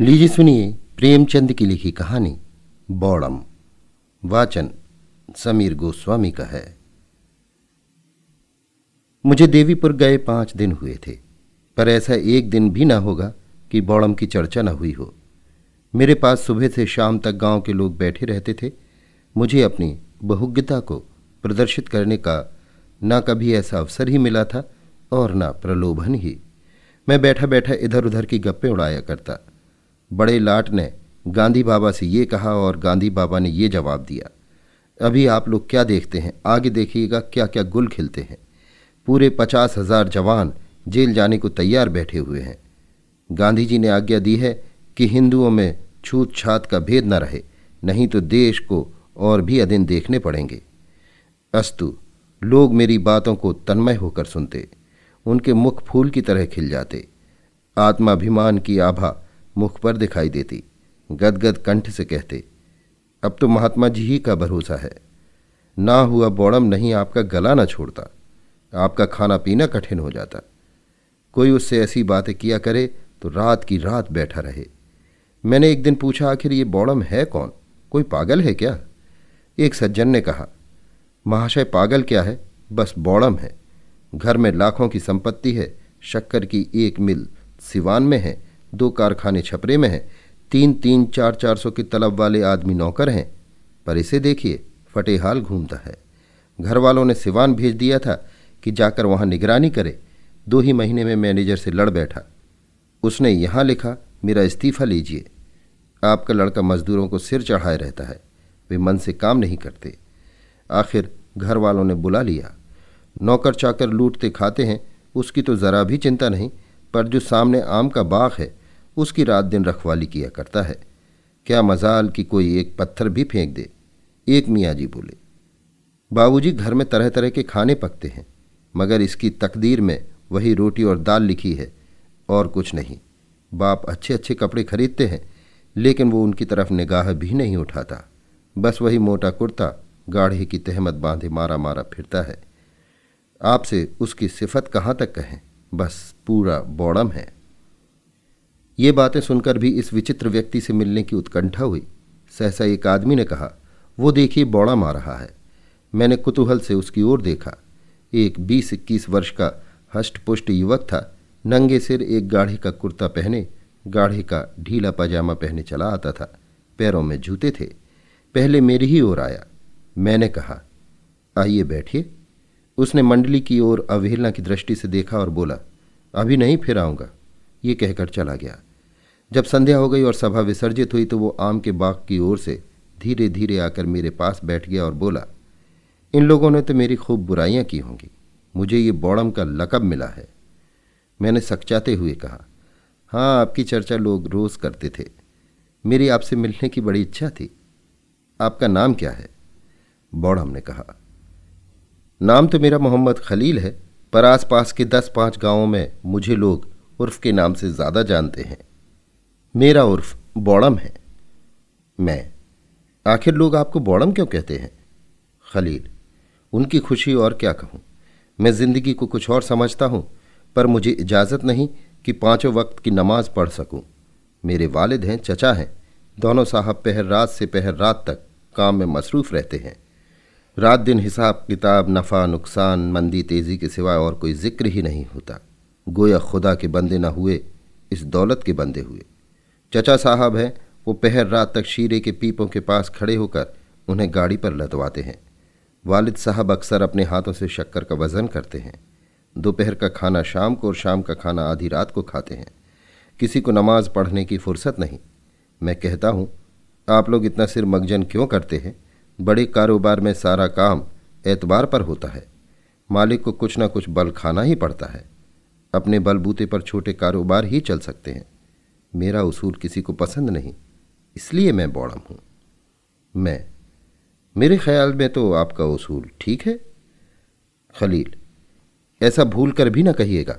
लीजिए सुनिए प्रेमचंद की लिखी कहानी, बौड़म। वाचन समीर गोस्वामी का है। मुझे देवीपुर गए पाँच दिन हुए थे, पर ऐसा एक दिन भी ना होगा कि बौड़म की चर्चा न हुई हो। मेरे पास सुबह से शाम तक गाँव के लोग बैठे रहते थे। मुझे अपनी बहुज्ञता को प्रदर्शित करने का ना कभी ऐसा अवसर ही मिला था और ना प्रलोभन ही। मैं बैठा बैठा इधर उधर की गप्पे उड़ाया करता। बड़े लाट ने गांधी बाबा से ये कहा और गांधी बाबा ने ये जवाब दिया, अभी आप लोग क्या देखते हैं? आगे देखिएगा क्या क्या गुल खिलते हैं। पूरे पचास हज़ार जवान जेल जाने को तैयार बैठे हुए हैं। गांधी जी ने आज्ञा दी है कि हिंदुओं में छूत छात का भेद न रहे, नहीं तो देश को और भी अदिन देखने पड़ेंगे। अस्तु, लोग मेरी बातों को तन्मय होकर सुनते, उनके मुख फूल की तरह खिल जाते। आत्माभिमान की आभा मुख पर दिखाई देती। गदगद कंठ से कहते, अब तो महात्मा जी ही का भरोसा है। ना हुआ बौड़म नहीं आपका गला ना छोड़ता। आपका खाना पीना कठिन हो जाता। कोई उससे ऐसी बातें किया करे तो रात की रात बैठा रहे। मैंने एक दिन पूछा, आखिर ये बौड़म है कौन? कोई पागल है क्या? एक सज्जन ने कहा, महाशय, पागल क्या है? बस बौड़म है। घर में लाखों की संपत्ति है। शक्कर की एक मिल सिवान में है। दो कारखाने छपरे में हैं। तीन तीन चार चार सौ की तलब वाले आदमी नौकर हैं। पर इसे देखिए, फटेहाल घूमता है। घर वालों ने सिवान भेज दिया था कि जाकर वहाँ निगरानी करे। दो ही महीने में मैनेजर से लड़ बैठा। उसने यहाँ लिखा, मेरा इस्तीफा लीजिए। आपका लड़का मजदूरों को सिर चढ़ाए रहता है। वे मन से काम नहीं करते। आखिर घर वालों ने बुला लिया। नौकर चाकर लूटते खाते हैं, उसकी तो ज़रा भी चिंता नहीं, पर जो सामने आम का बाग है उसकी रात दिन रखवाली किया करता है। क्या मजाल कि कोई एक पत्थर भी फेंक दे। एक मियाँ जी बोले, बाबूजी, घर में तरह तरह के खाने पकते हैं, मगर इसकी तकदीर में वही रोटी और दाल लिखी है, और कुछ नहीं। बाप अच्छे अच्छे कपड़े खरीदते हैं, लेकिन वो उनकी तरफ़ निगाह भी नहीं उठाता। बस वही मोटा कुर्ता, गाढ़े की तहमत बांधे मारा मारा फिरता है। आपसे उसकी सिफत कहाँ तक कहें? बस पूरा बौड़म है। ये बातें सुनकर भी इस विचित्र व्यक्ति से मिलने की उत्कंठा हुई। सहसा एक आदमी ने कहा, वो देखिए, बौड़ा आ रहा है। मैंने कुतूहल से उसकी ओर देखा। एक बीस इक्कीस वर्ष का हष्टपुष्ट युवक था। नंगे सिर एक गाढ़े का कुर्ता पहने, गाढ़े का ढीला पजामा पहने चला आता था। पैरों में जूते थे। पहले मेरी ही ओर आया। मैंने कहा, आइए बैठिए। उसने मंडली की ओर अवहेलना की दृष्टि से देखा और बोला, अभी नहीं, फिर आऊँगा। ये कहकर चला गया। जब संध्या हो गई और सभा विसर्जित हुई तो वो आम के बाग की ओर से धीरे धीरे आकर मेरे पास बैठ गया और बोला, इन लोगों ने तो मेरी खूब बुराइयाँ की होंगी। मुझे ये बौड़म का लकब मिला है। मैंने सकचाते हुए कहा हाँ आपकी चर्चा लोग रोज़ करते थे। मेरी आपसे मिलने की बड़ी इच्छा थी। आपका नाम क्या है? बौड़म ने कहा, नाम तो मेरा मोहम्मद खलील है, पर आसपास के दस पाँच गाँवों में मुझे लोग उर्फ़ के नाम से ज़्यादा जानते हैं। मेरा उर्फ़ बौड़म है। मैं, आखिर लोग आपको बौड़म क्यों कहते हैं? खलील, उनकी खुशी और क्या कहूँ? मैं ज़िंदगी को कुछ और समझता हूँ, पर मुझे इजाज़त नहीं कि पाँचों वक्त की नमाज़ पढ़ सकूँ। मेरे वालिद हैं, चचा हैं। दोनों साहब पहर रात से पहर रात तक काम में मसरूफ़ रहते हैं। रात दिन हिसाब किताब नफ़ा, नुकसान, मंदी, तेज़ी के सिवा और कोई ज़िक्र ही नहीं होता। गोया खुदा के बंदे न हुए, इस दौलत के बंदे हुए। चचा साहब हैं, वो पहर रात तक शीरे के पीपों के पास खड़े होकर उन्हें गाड़ी पर लदवाते हैं। वालिद साहब अक्सर अपने हाथों से शक्कर का वज़न करते हैं। दोपहर का खाना शाम को और शाम का खाना आधी रात को खाते हैं। किसी को नमाज़ पढ़ने की फुर्सत नहीं। मैं कहता हूँ, आप लोग इतना सिर मगजन क्यों करते हैं? बड़े कारोबार में सारा काम एतबार पर होता है। मालिक को कुछ ना कुछ बल खाना ही पड़ता है। अपने बलबूते पर छोटे कारोबार ही चल सकते हैं। मेरा उसूल किसी को पसंद नहीं, इसलिए मैं बौड़म हूँ। मैं, मेरे ख्याल में तो आपका उसूल ठीक है। खलील, ऐसा भूल कर भी ना कहिएगा,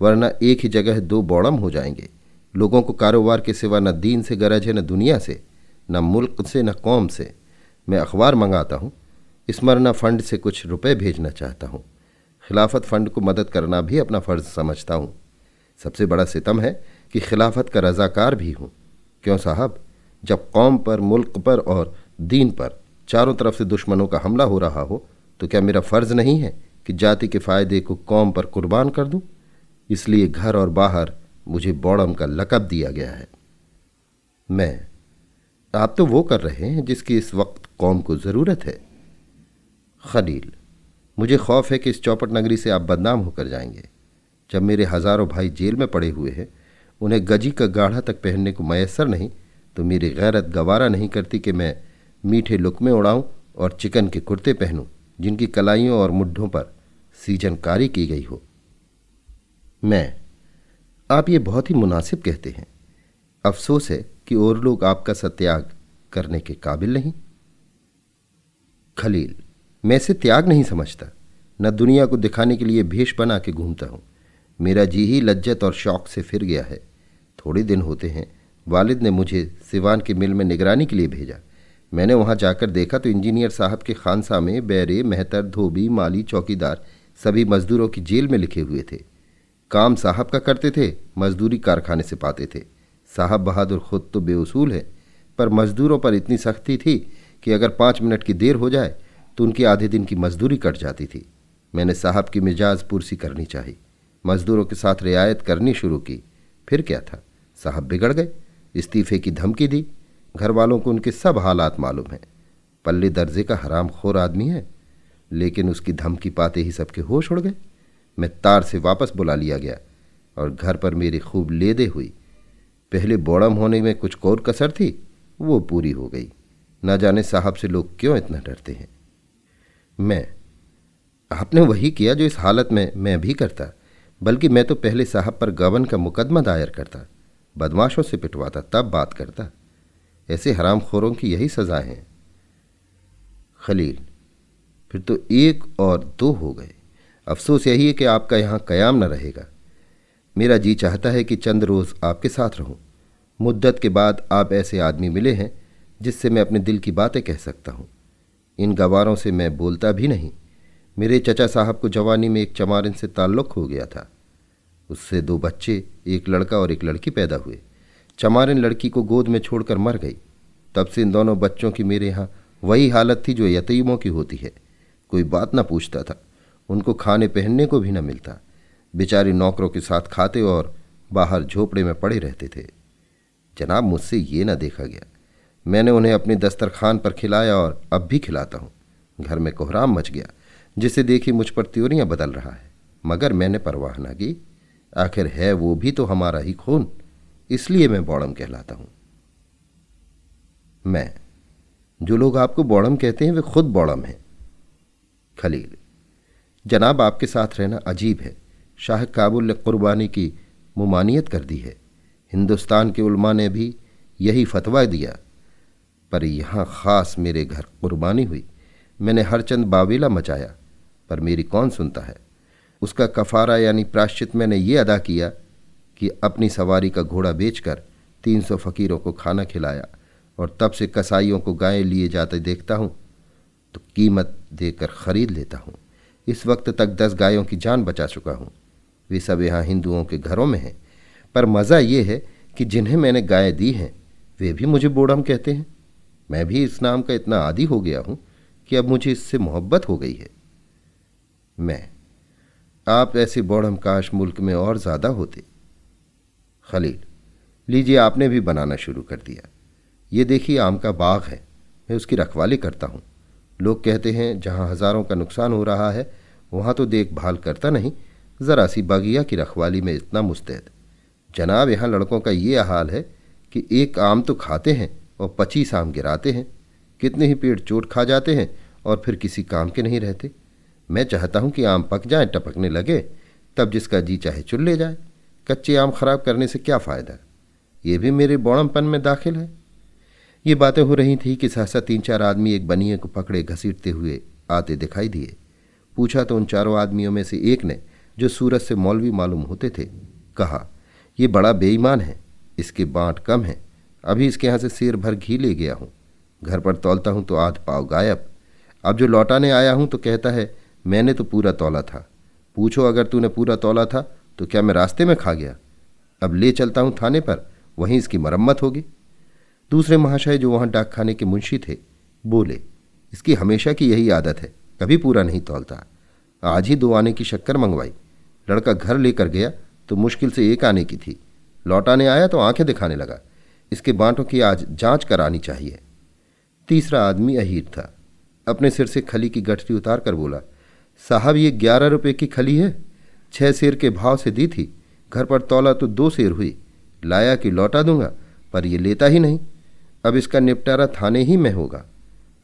वरना एक ही जगह दो बौड़म हो जाएँगे। लोगों को कारोबार के सिवा न दीन से गरज है, न दुनिया से, न मुल्क से, न कौम से। मैं अखबार मंगाता हूँ स्मरणा फंड से कुछ रुपए भेजना चाहता हूँ। खिलाफत फंड को मदद करना भी अपना फ़र्ज़ समझता हूँ। सबसे बड़ा सितम है कि खिलाफत का रजाकार भी हूँ। क्यों साहब? जब कौम पर, मुल्क पर और दीन पर चारों तरफ़ से दुश्मनों का हमला हो रहा हो तो क्या मेरा फ़र्ज़ नहीं है कि जाति के फ़ायदे को कौम पर कुर्बान कर दूँ? इसलिए घर और बाहर मुझे बौड़म का लकब दिया गया है। मैं, आप तो वो कर रहे हैं जिसकी इस वक्त कौम को ज़रूरत है। खलील। मुझे खौफ है कि इस चौपट नगरी से आप बदनाम होकर जाएँगे। जब मेरे हज़ारों भाई जेल में पड़े हुए हैं, उन्हें गजी का गाढ़ा तक पहनने को मैसर नहीं तो मेरी गैरत गवारा नहीं करती कि मैं मीठे लुकमे उड़ाऊं और चिकन के कुर्ते पहनूं, जिनकी कलाइयों और मुड्ढों पर सीजनकारी की गई हो। मैं, आप ये बहुत ही मुनासिब कहते हैं। अफसोस है कि और लोग आपका सत्याग करने के काबिल नहीं। खलील। मैं इसे त्याग नहीं समझता, न दुनिया को दिखाने के लिए भेष बना के घूमता हूँ। मेरा जी ही लज्जत और शौक से फिर गया है। थोड़े दिन होते हैं, वालिद ने मुझे सिवान के मिल में निगरानी के लिए भेजा। मैंने वहाँ जाकर देखा तो इंजीनियर साहब के खानसा में बैरे, मेहतर, धोबी, माली, चौकीदार सभी मजदूरों की जेल में लिखे हुए थे। काम साहब का करते थे, मजदूरी कारखाने से पाते थे। साहब बहादुर खुद तो बेउसूल है, पर मजदूरों पर इतनी सख्ती थी कि अगर पाँच मिनट की देर हो जाए तो उनकी आधे दिन की मजदूरी कट जाती थी। मैंने साहब की मिजाज पुरसी करनी चाहिए मजदूरों के साथ रियायत करनी शुरू की। फिर क्या था? साहब बिगड़ गए। इस्तीफे की धमकी दी। घर वालों को उनके सब हालात मालूम हैं। पल्ले दर्जे का हराम खोर आदमी है। लेकिन उसकी धमकी पाते ही सबके होश उड़ गए। मैं तार से वापस बुला लिया गया और घर पर मेरी खूब लेदे हुई। पहले बोड़म होने में कुछ कौर कसर थी, वो पूरी हो गई। न जाने साहब से लोग क्यों इतना डरते हैं। मैं। आपने वही किया जो इस हालत में मैं भी करता, बल्कि मैं तो पहले साहब पर गवन का मुकदमा दायर करता, बदमाशों से पिटवाता, तब बात करता। ऐसे हराम खोरों की यही सजाएँ हैं। खलील, फिर तो एक और दो हो गए। अफसोस यही है कि आपका यहाँ कयाम न रहेगा। मेरा जी चाहता है कि चंद रोज़ आपके साथ रहूँ। मुद्दत के बाद आप ऐसे आदमी मिले हैं जिससे मैं अपने दिल की बातें कह सकता हूँ। इन गवारों से मैं बोलता भी नहीं। मेरे चचा साहब को जवानी में एक चमारिन से ताल्लुक हो गया था। उससे दो बच्चे, एक लड़का और एक लड़की पैदा हुए। चमारिन लड़की को गोद में छोड़कर मर गई। तब से इन दोनों बच्चों की मेरे यहाँ वही हालत थी जो यतीमों की होती है। कोई बात ना पूछता था। उनको खाने पहनने को भी न मिलता। बेचारी नौकरों के साथ खाते और बाहर झोपड़े में पड़े रहते थे। जनाब, मुझसे ये ना देखा गया। मैंने उन्हें अपने दस्तरखान पर खिलाया और अब भी खिलाता हूँ। घर में कोहराम मच गया, जिसे देखी मुझ पर त्योरियाँ बदल रहा है। मगर मैंने परवाह न की। आखिर है वो भी तो हमारा ही खून। इसलिए मैं बौड़म कहलाता हूँ। मैं, जो लोग आपको बौड़म कहते हैं, वे खुद बौड़म हैं। खलील, जनाब आपके साथ रहना अजीब है। शाह काबुल ने कुर्बानी की मुमानियत कर दी है। हिंदुस्तान के उलमा ने भी यही फतवा दिया। पर यहाँ ख़ास मेरे घर कुर्बानी हुई। मैंने हर चंद बावेला मचाया, पर मेरी कौन सुनता है? उसका कफारा यानी प्राश्चित मैंने ये अदा किया कि अपनी सवारी का घोड़ा बेचकर तीन सौ फकीरों को खाना खिलाया और तब से कसाईयों को गायें लिए जाते देखता हूँ तो कीमत देकर खरीद लेता हूँ। इस वक्त तक दस गायों की जान बचा चुका हूँ। वे सब यहाँ हिंदुओं के घरों में हैं, पर मज़ा ये है कि जिन्हें मैंने गाय दी हैं, वे भी मुझे बोड़म कहते हैं। मैं भी इस नाम का इतना आदि हो गया हूँ कि अब मुझे इससे मोहब्बत हो गई है। मैं, आप ऐसे बोड़म काश मुल्क में और ज़्यादा होते। खलील, लीजिए आपने भी बनाना शुरू कर दिया। ये देखिए आम का बाग है, मैं उसकी रखवाली करता हूँ। लोग कहते हैं, जहाँ हज़ारों का नुकसान हो रहा है, वहाँ तो देखभाल करता नहीं, ज़रा सी बागिया की रखवाली में इतना मुस्तैद। जनाब, यहाँ लड़कों का ये हाल है कि एक आम तो खाते हैं और पच्चीस आम गिराते हैं। कितने ही पेड़ चोट खा जाते हैं और फिर किसी काम के नहीं रहते। मैं चाहता हूँ कि आम पक जाए, टपकने लगे, तब जिसका जी चाहे चुन ले जाए। कच्चे आम खराब करने से क्या फ़ायदा? ये भी मेरे बौड़मपन में दाखिल है। ये बातें हो रही थी कि सहसा तीन चार आदमी एक बनिए को पकड़े घसीटते हुए आते दिखाई दिए। पूछा तो उन चारों आदमियों में से एक ने, जो सूरत से मौलवी मालूम होते थे, कहा यह बड़ा बेईमान है, इसके बाँट कम है। अभी इसके यहाँ से सिर भर घी ले गया हूँ। घर पर तौलता हूँ तो आध पाव गायब। अब जो लौटाने आया हूँ तो कहता है, मैंने तो पूरा तोला था। पूछो अगर तूने पूरा तोला था तो क्या मैं रास्ते में खा गया? अब ले चलता हूँ थाने पर, वहीं इसकी मरम्मत होगी। दूसरे महाशय जो वहाँ डाक खाने के मुंशी थे, बोले, इसकी हमेशा की यही आदत है, कभी पूरा नहीं तोलता। आज ही दो आने की शक्कर मंगवाई। लड़का घर लेकर गया तो मुश्किल से एक आने की थी। लौटाने आया तो आँखें दिखाने लगा। इसके बांटों की आज जाँच करानी चाहिए। तीसरा आदमी अहीर था। अपने सिर से खली की गठरी उतार कर बोला, साहब, ये ग्यारह रुपए की खली है। छह शेर के भाव से दी थी। घर पर तोला तो दो शेर हुई। लाया कि लौटा दूँगा, पर यह लेता ही नहीं। अब इसका निपटारा थाने ही में होगा।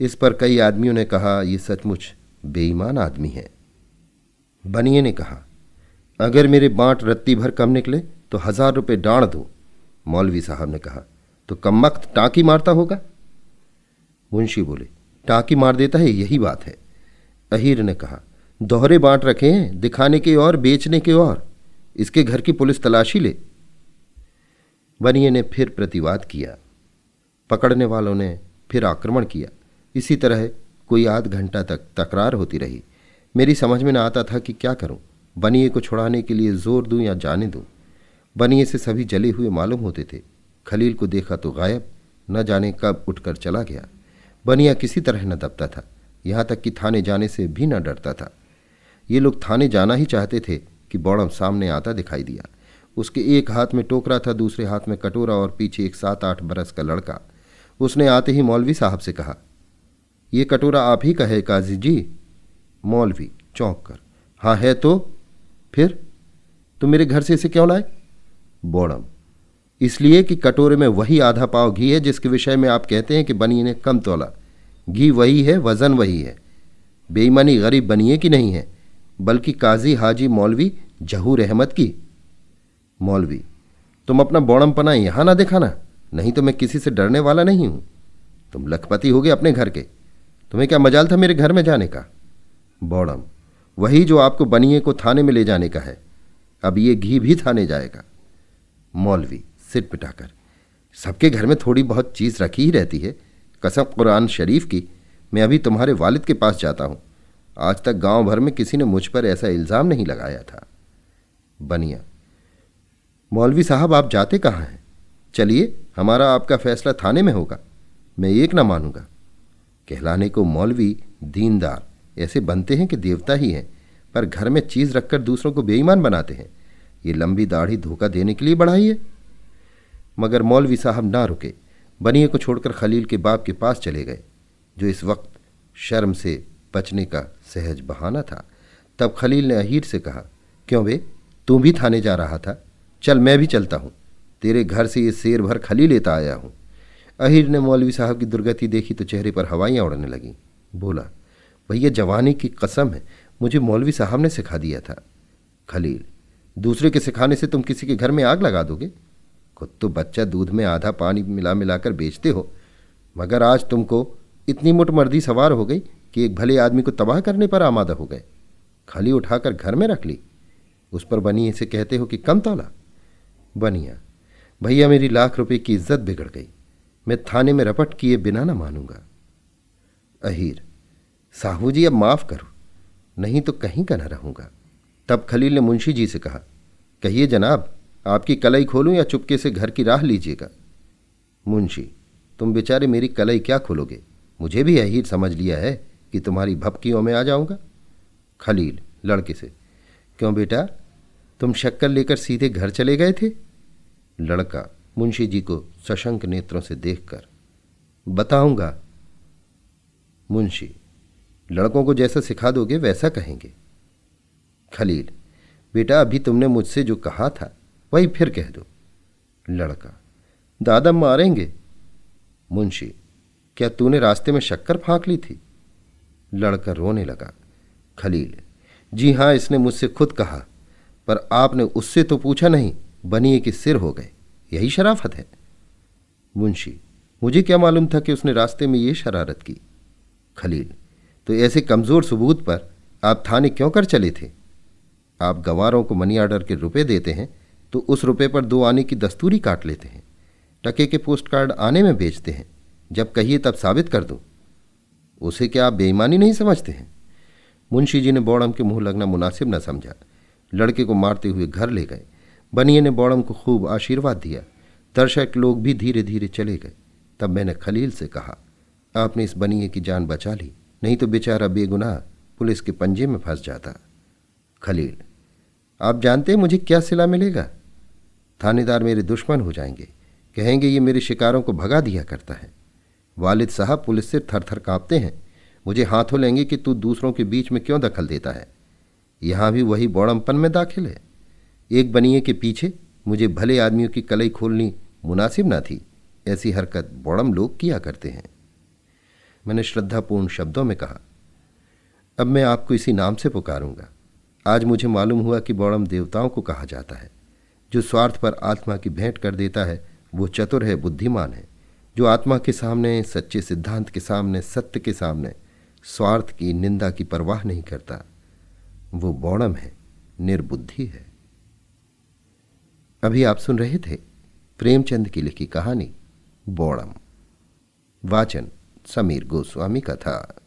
इस पर कई आदमियों ने कहा यह सचमुच बेईमान आदमी है। बनिए ने कहा, अगर मेरे बांट रत्ती भर कम निकले तो हज़ार रुपये डांड दो। मौलवी साहब ने कहा तो कम वक्त टाँकी मारता होगा? मुंशी बोले, टाँकी मार देता है, यही बात है। अहीर ने कहा, दोहरे बांट रखे हैं, दिखाने के और, बेचने के और। इसके घर की पुलिस तलाशी ले। बनिए ने फिर प्रतिवाद किया। पकड़ने वालों ने फिर आक्रमण किया। इसी तरह कोई आध घंटा तक तकरार होती रही। मेरी समझ में न आता था कि क्या करूँ। बनिए को छुड़ाने के लिए ज़ोर दूँ या जाने दूँ? बनिए से सभी जले हुए मालूम होते थे। खलील को देखा तो गायब, न जाने कब उठकर चला गया। बनिया किसी तरह न दबता था, यहाँ तक कि थाने जाने से भी न डरता था। ये लोग थाने जाना ही चाहते थे कि बौड़म सामने आता दिखाई दिया। उसके एक हाथ में टोकरा था, दूसरे हाथ में कटोरा और पीछे एक सात आठ बरस का लड़का। उसने आते ही मौलवी साहब से कहा, ये कटोरा आप ही का है, काजी जी? मौलवी चौंक कर हाँ है तो? फिर? तुम मेरे घर से इसे क्यों लाए? बोड़म इसलिए कि कटोरे में वही आधा पाव घी है, जिसके विषय में आप कहते हैं कि बनिए ने कम तोला। घी वही है, वज़न वही है। बेईमानी गरीब बनिए की नहीं है? बल्कि काजी हाजी मौलवी, जहूर अहमद की। मौलवी, तुम अपना बौड़म पना यहाँ ना दिखाना। नहीं तो मैं किसी से डरने वाला नहीं हूँ। तुम लखपति हो गए अपने घर के। तुम्हें क्या मजाल था मेरे घर में जाने का? बौड़म, वही जो आपको बनिए को थाने में ले जाने का है। अब ये घी भी थाने जाएगा। मौलवी सिर पिटाकर। सबके घर में थोड़ी बहुत चीज़ रखी ही रहती है। कसम कुरान शरीफ की, मैं अभी तुम्हारे वालिद के पास जाता हूँ। आज तक गाँव भर में किसी ने मुझ पर ऐसा इल्ज़ाम नहीं लगाया था। बनिया। मौलवी साहब, आप जाते कहाँ हैं? चलिए, हमारा आपका फैसला थाने में होगा। मैं एक ना मानूँगा। कहलाने को मौलवी दीनदार, ऐसे बनते हैं कि देवता ही हैं, पर घर में चीज़ रखकर दूसरों को बेईमान बनाते हैं। ये लंबी दाढ़ी धोखा देने के लिए बढ़ाई है। मगर मौलवी साहब ना रुके। बनिए को छोड़कर खलील के बाप के पास चले गए, जो इस वक्त शर्म से बचने का सहज बहाना था। तब खलील ने अहीर से कहा, क्यों बे? तू भी थाने जा रहा था। चल, मैं भी चलता हूँ। तेरे घर से ये शेर भर खली लेता आया हूँ। अहीर ने मौलवी साहब की दुर्गति देखी तो चेहरे पर हवाइयाँ उड़ने लगीं। बोला, भैया, जवानी की कसम है, मुझे मौलवी साहब ने सिखा दिया था। खलील, दूसरे के सिखाने से तुम किसी के घर में आग लगा दोगे? खुद तो बच्चा दूध में आधा पानी मिला मिलाकर बेचते हो। मगर आज तुमको इतनी मुठमर्दी सवार हो गई कि एक भले आदमी को तबाह करने पर आमादा हो गए। खली उठाकर घर में रख ली। उस पर बनिए से कहते हो कि कम तोला। बनिया, भैया मेरी लाख रुपए की इज़्ज़त बिगड़ गई। मैं थाने में रपट किए बिना ना मानूँगा। अहीर, साहू जी अब माफ़ करो। नहीं तो कहीं का ना रहूँगा। तब खलील ने मुंशी जी से कहा, कहिए जनाब आपकी कलई खोलूं या चुपके से घर की राह लीजिएगा। मुंशी, तुम बेचारे मेरी कलई क्या खोलोगे? मुझे भी यही समझ लिया है कि तुम्हारी भपकियों में आ जाऊँगा। खलील, लड़के से, क्यों बेटा? तुम शक्कर लेकर सीधे घर चले गए थे? लड़का, मुंशी जी को सशंक नेत्रों से देखकर, बताऊँगा। मुंशी, लड़कों को जैसा सिखा दोगे वैसा कहेंगे। खलील, बेटा अभी तुमने मुझसे जो कहा था वही फिर कह दो, लड़का, दादा मारेंगे? मुंशी, क्या तूने रास्ते में शक्कर फांक ली थी? लड़का रोने लगा, खलील, जी हाँ, इसने मुझसे खुद कहा, पर आपने उससे तो पूछा नहीं, बनिए कि सिर हो गए, यही शराफत है। मुंशी, मुझे क्या मालूम था कि उसने रास्ते में ये शरारत की? खलील तो ऐसे कमज़ोर सबूत पर आप थाने क्यों कर चले थे? आप गवारों को मनी ऑर्डर के रुपए देते हैं तो उस रुपए पर दो आने की दस्तूरी काट लेते हैं। टके के पोस्ट कार्ड आने में बेचते हैं। जब कहिए तब साबित कर दो। उसे क्या आप बेईमानी नहीं समझते हैं? मुंशी जी ने बौड़म के मुँह लगना मुनासिब न समझा। लड़के को मारते हुए घर ले गए। बनिए ने बौड़म को खूब आशीर्वाद दिया। दर्शक लोग भी धीरे धीरे चले गए। तब मैंने खलील से कहा, आपने इस बनिए की जान बचा ली। नहीं तो बेचारा बेगुनाह पुलिस के पंजे में फंस जाता। खलील, आप जानते हैं मुझे क्या सिला मिलेगा? थानेदार मेरे दुश्मन हो जाएँगे। कहेंगे, ये मेरे शिकारों को भगा दिया करता है। वालिद साहब पुलिस से थर थर कांपते हैं। मुझे हाथों लेंगे कि तू दूसरों के बीच में क्यों दखल देता है? यहाँ भी वही बौड़मपन में दाखिल है। एक बनिए के पीछे मुझे भले आदमियों की कलई खोलनी मुनासिब ना थी, ऐसी हरकत बौड़म लोग किया करते हैं। मैंने श्रद्धापूर्ण शब्दों में कहा, अब मैं आपको इसी नाम से पुकारूँगा। आज मुझे मालूम हुआ कि बौड़म देवताओं को कहा जाता है। जो स्वार्थ पर आत्मा की भेंट कर देता है, वो चतुर है, बुद्धिमान है। जो आत्मा के सामने, सच्चे सिद्धांत के सामने, सत्य के सामने, स्वार्थ की निंदा की परवाह नहीं करता, वो बौणम है, निर्बुद्धि है। अभी आप सुन रहे थे प्रेमचंद की लिखी कहानी बौड़म वाचन समीर गोस्वामी का था।